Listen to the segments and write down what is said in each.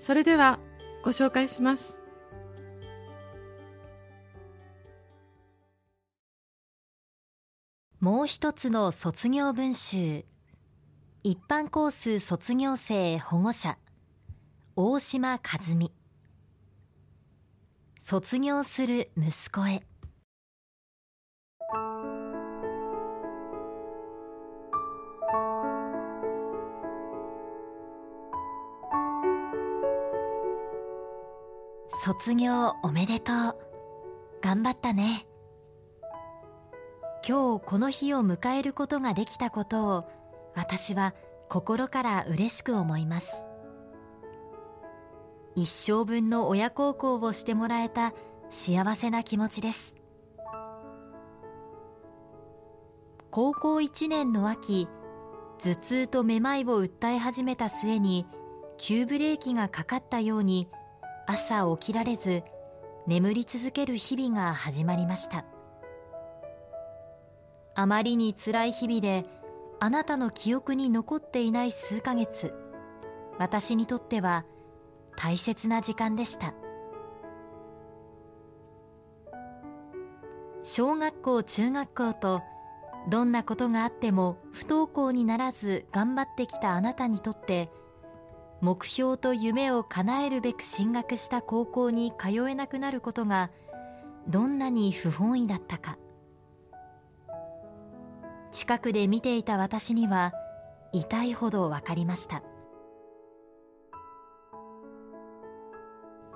それではご紹介します。もう一つの卒業文集。一般コース卒業生保護者。大島和美。卒業する息子へ。卒業おめでとう。頑張ったね。今日この日を迎えることができたことを私は心から嬉しく思います。一生分の親孝行をしてもらえた幸せな気持ちです。高校1年の秋頭痛とめまいを訴え始めた末に急ブレーキがかかったように朝起きられず眠り続ける日々が始まりました。あまりにつらい日々であなたの記憶に残っていない数ヶ月私にとっては大切な時間でした。小学校中学校とどんなことがあっても不登校にならず頑張ってきたあなたにとって目標と夢を叶えるべく進学した高校に通えなくなることがどんなに不本意だったか。近くで見ていた私には痛いほど分かりました。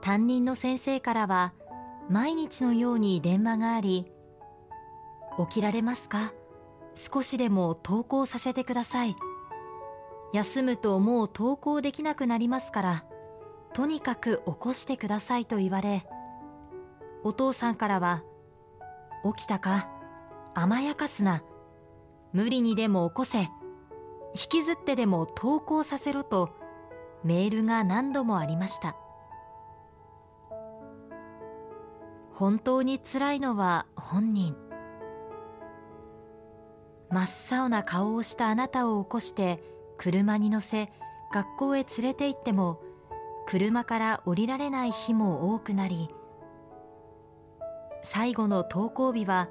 担任の先生からは毎日のように電話があり起きられますか？少しでも登校させてください。休むともう登校できなくなりますからとにかく起こしてくださいと言われお父さんからは起きたか甘やかすな無理にでも起こせ引きずってでも登校させろとメールが何度もありました。本当につらいのは本人。真っ青な顔をしたあなたを起こして車に乗せ学校へ連れて行っても車から降りられない日も多くなり最後の登校日は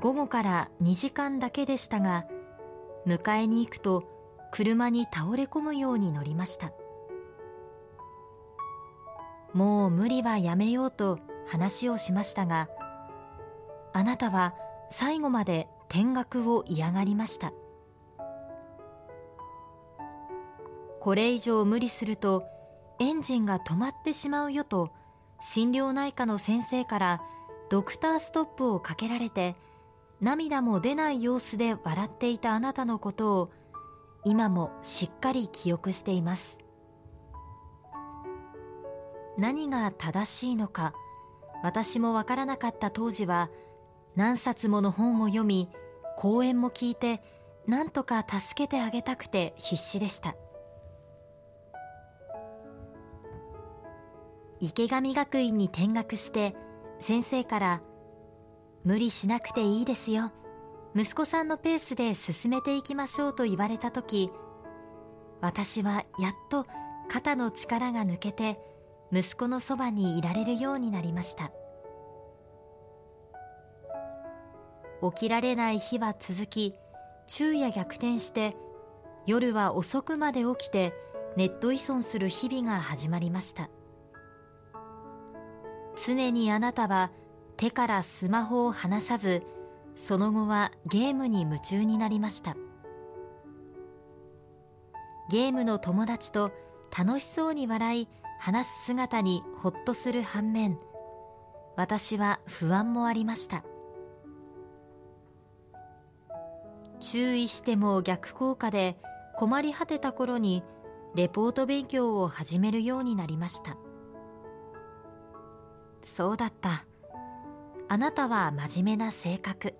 午後から2時間だけでしたが迎えに行くと車に倒れ込むように乗りました。もう無理はやめようと話をしましたがあなたは最後まで転学を嫌がりました。これ以上無理するとエンジンが止まってしまうよと心療内科の先生からドクターストップをかけられて涙も出ない様子で笑っていたあなたのことを今もしっかり記憶しています。何が正しいのか私もわからなかった当時は何冊もの本を読み講演も聞いて何とか助けてあげたくて必死でした。池上学院に転学して先生から「無理しなくていいですよ。息子さんのペースで進めていきましょう」と言われた時私はやっと肩の力が抜けて息子のそばにいられるようになりました起きられない日は続き昼夜逆転して夜は遅くまで起きてネット依存する日々が始まりました。常にあなたは手からスマホを離さずその後はゲームに夢中になりました。ゲームの友達と楽しそうに笑い話す姿にほっとする反面私は不安もありました。注意しても逆効果で困り果てた頃にレポート勉強を始めるようになりました。そうだった。あなたは真面目な性格。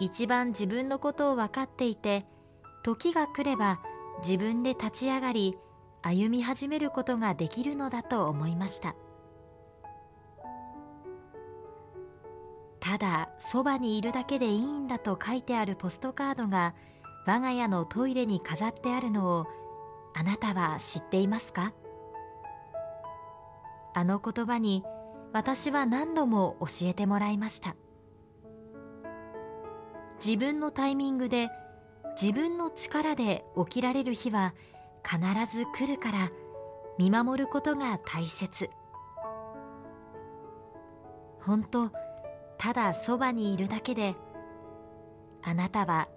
一番自分のことを分かっていて時が来れば自分で立ち上がり歩み始めることができるのだと思いました。ただそばにいるだけでいいんだと書いてあるポストカードが我が家のトイレに飾ってあるのをあなたは知っていますか？あの言葉に私は何度も教えてもらいました。自分のタイミングで自分の力で起きられる日は必ず来るから見守ることが大切。本当ただそばにいるだけであなたは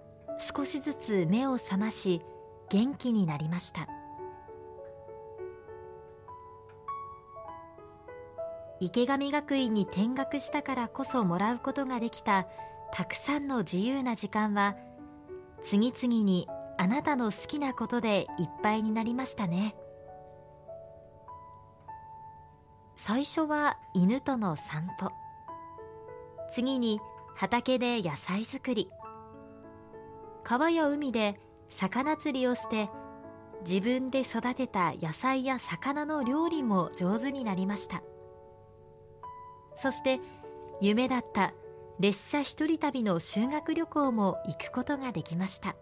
少しずつ目を覚まし元気になりました。池上学院に転学したからこそもらうことができたたくさんの自由な時間は次々にあなたの好きなことでいっぱいになりましたね。最初は犬との散歩。次に畑で野菜作り。川や海で魚釣りをして自分で育てた野菜や魚の料理も上手になりました。そして夢だった列車一人旅の修学旅行も行くことができました。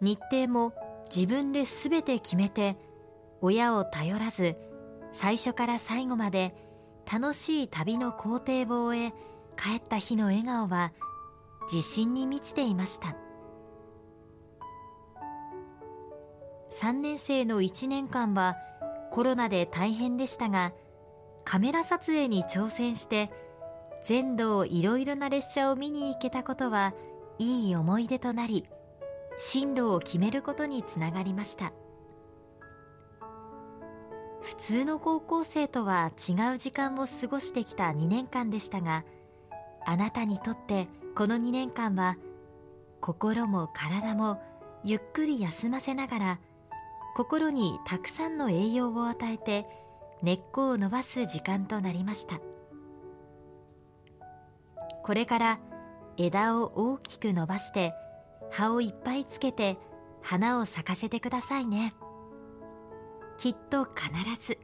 日程も自分で全て決めて親を頼らず最初から最後まで楽しい旅の工程を終え帰った日の笑顔は自信に満ちていました。3年生の1年間はコロナで大変でしたがカメラ撮影に挑戦して全道いろいろな列車を見に行けたことはいい思い出となり進路を決めることにつながりました。普通の高校生とは違う時間を過ごしてきた2年間でしたがあなたにとってこの2年間は心も体もゆっくり休ませながら心にたくさんの栄養を与えて根っこを伸ばす時間となりました。これから枝を大きく伸ばして葉をいっぱいつけて花を咲かせてくださいね。きっと必ず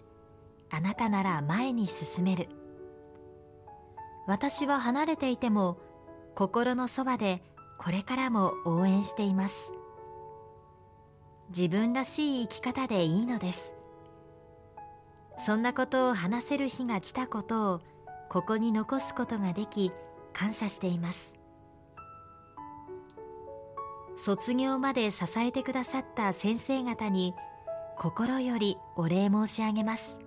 あなたなら前に進める。私は離れていても心のそばでこれからも応援しています。自分らしい生き方でいいのです。そんなことを話せる日が来たことをここに残すことができ感謝しています。卒業まで支えてくださった先生方に心よりお礼申し上げます。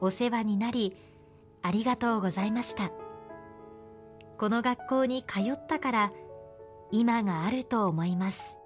お世話になりありがとうございました。この学校に通ったから今があると思います。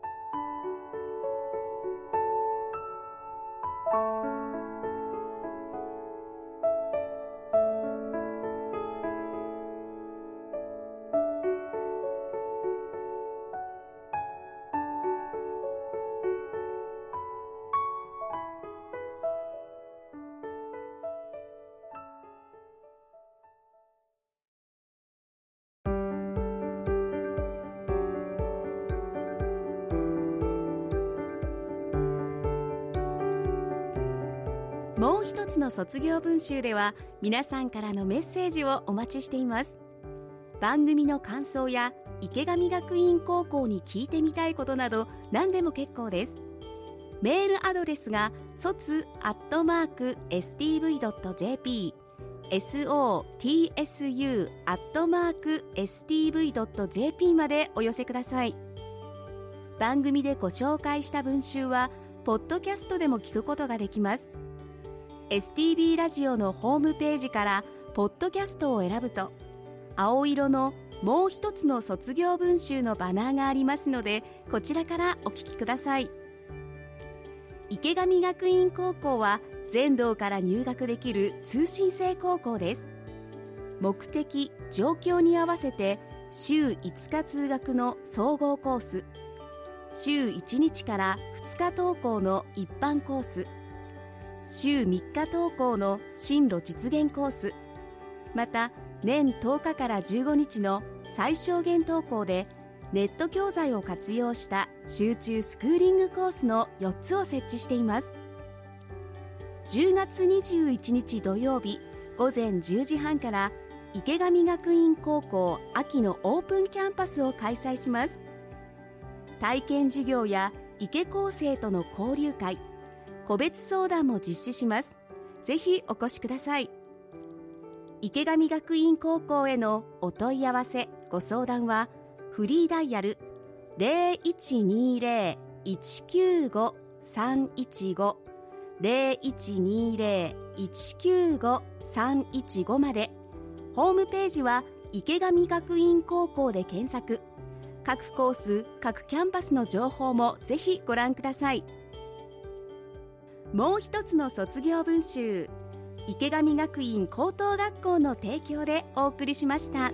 一つの卒業文集では皆さんからのメッセージをお待ちしています。番組の感想や池上学院高校に聞いてみたいことなど何でも結構です。メールアドレスが卒アットマーク stv.jp sotsu アットマーク stv.jp までお寄せください。番組でご紹介した文集はポッドキャストでも聞くことができます。STB ラジオのホームページからポッドキャストを選ぶと青色のもう一つの卒業文集のバナーがありますのでこちらからお聞きください。池上学院高校は全道から入学できる通信制高校です。目的状況に合わせて週5日通学の総合コース。週1日から2日登校の一般コース。週3日登校の進路実現コース。また年10日から15日の最小限登校でネット教材を活用した集中スクーリングコースの4つを設置しています。10月21日土曜日午前10時半から池上学院高校秋のオープンキャンパスを開催します。体験授業や池高生との交流会個別相談も実施します。ぜひお越しください。池上学院高校へのお問い合わせご相談はフリーダイヤル0120-195-315 0120-195-315まで。ホームページは池上学院高校で検索。各コース各キャンパスの情報もぜひご覧ください。もう一つの卒業文集池上学院高等学校の提供でお送りしました。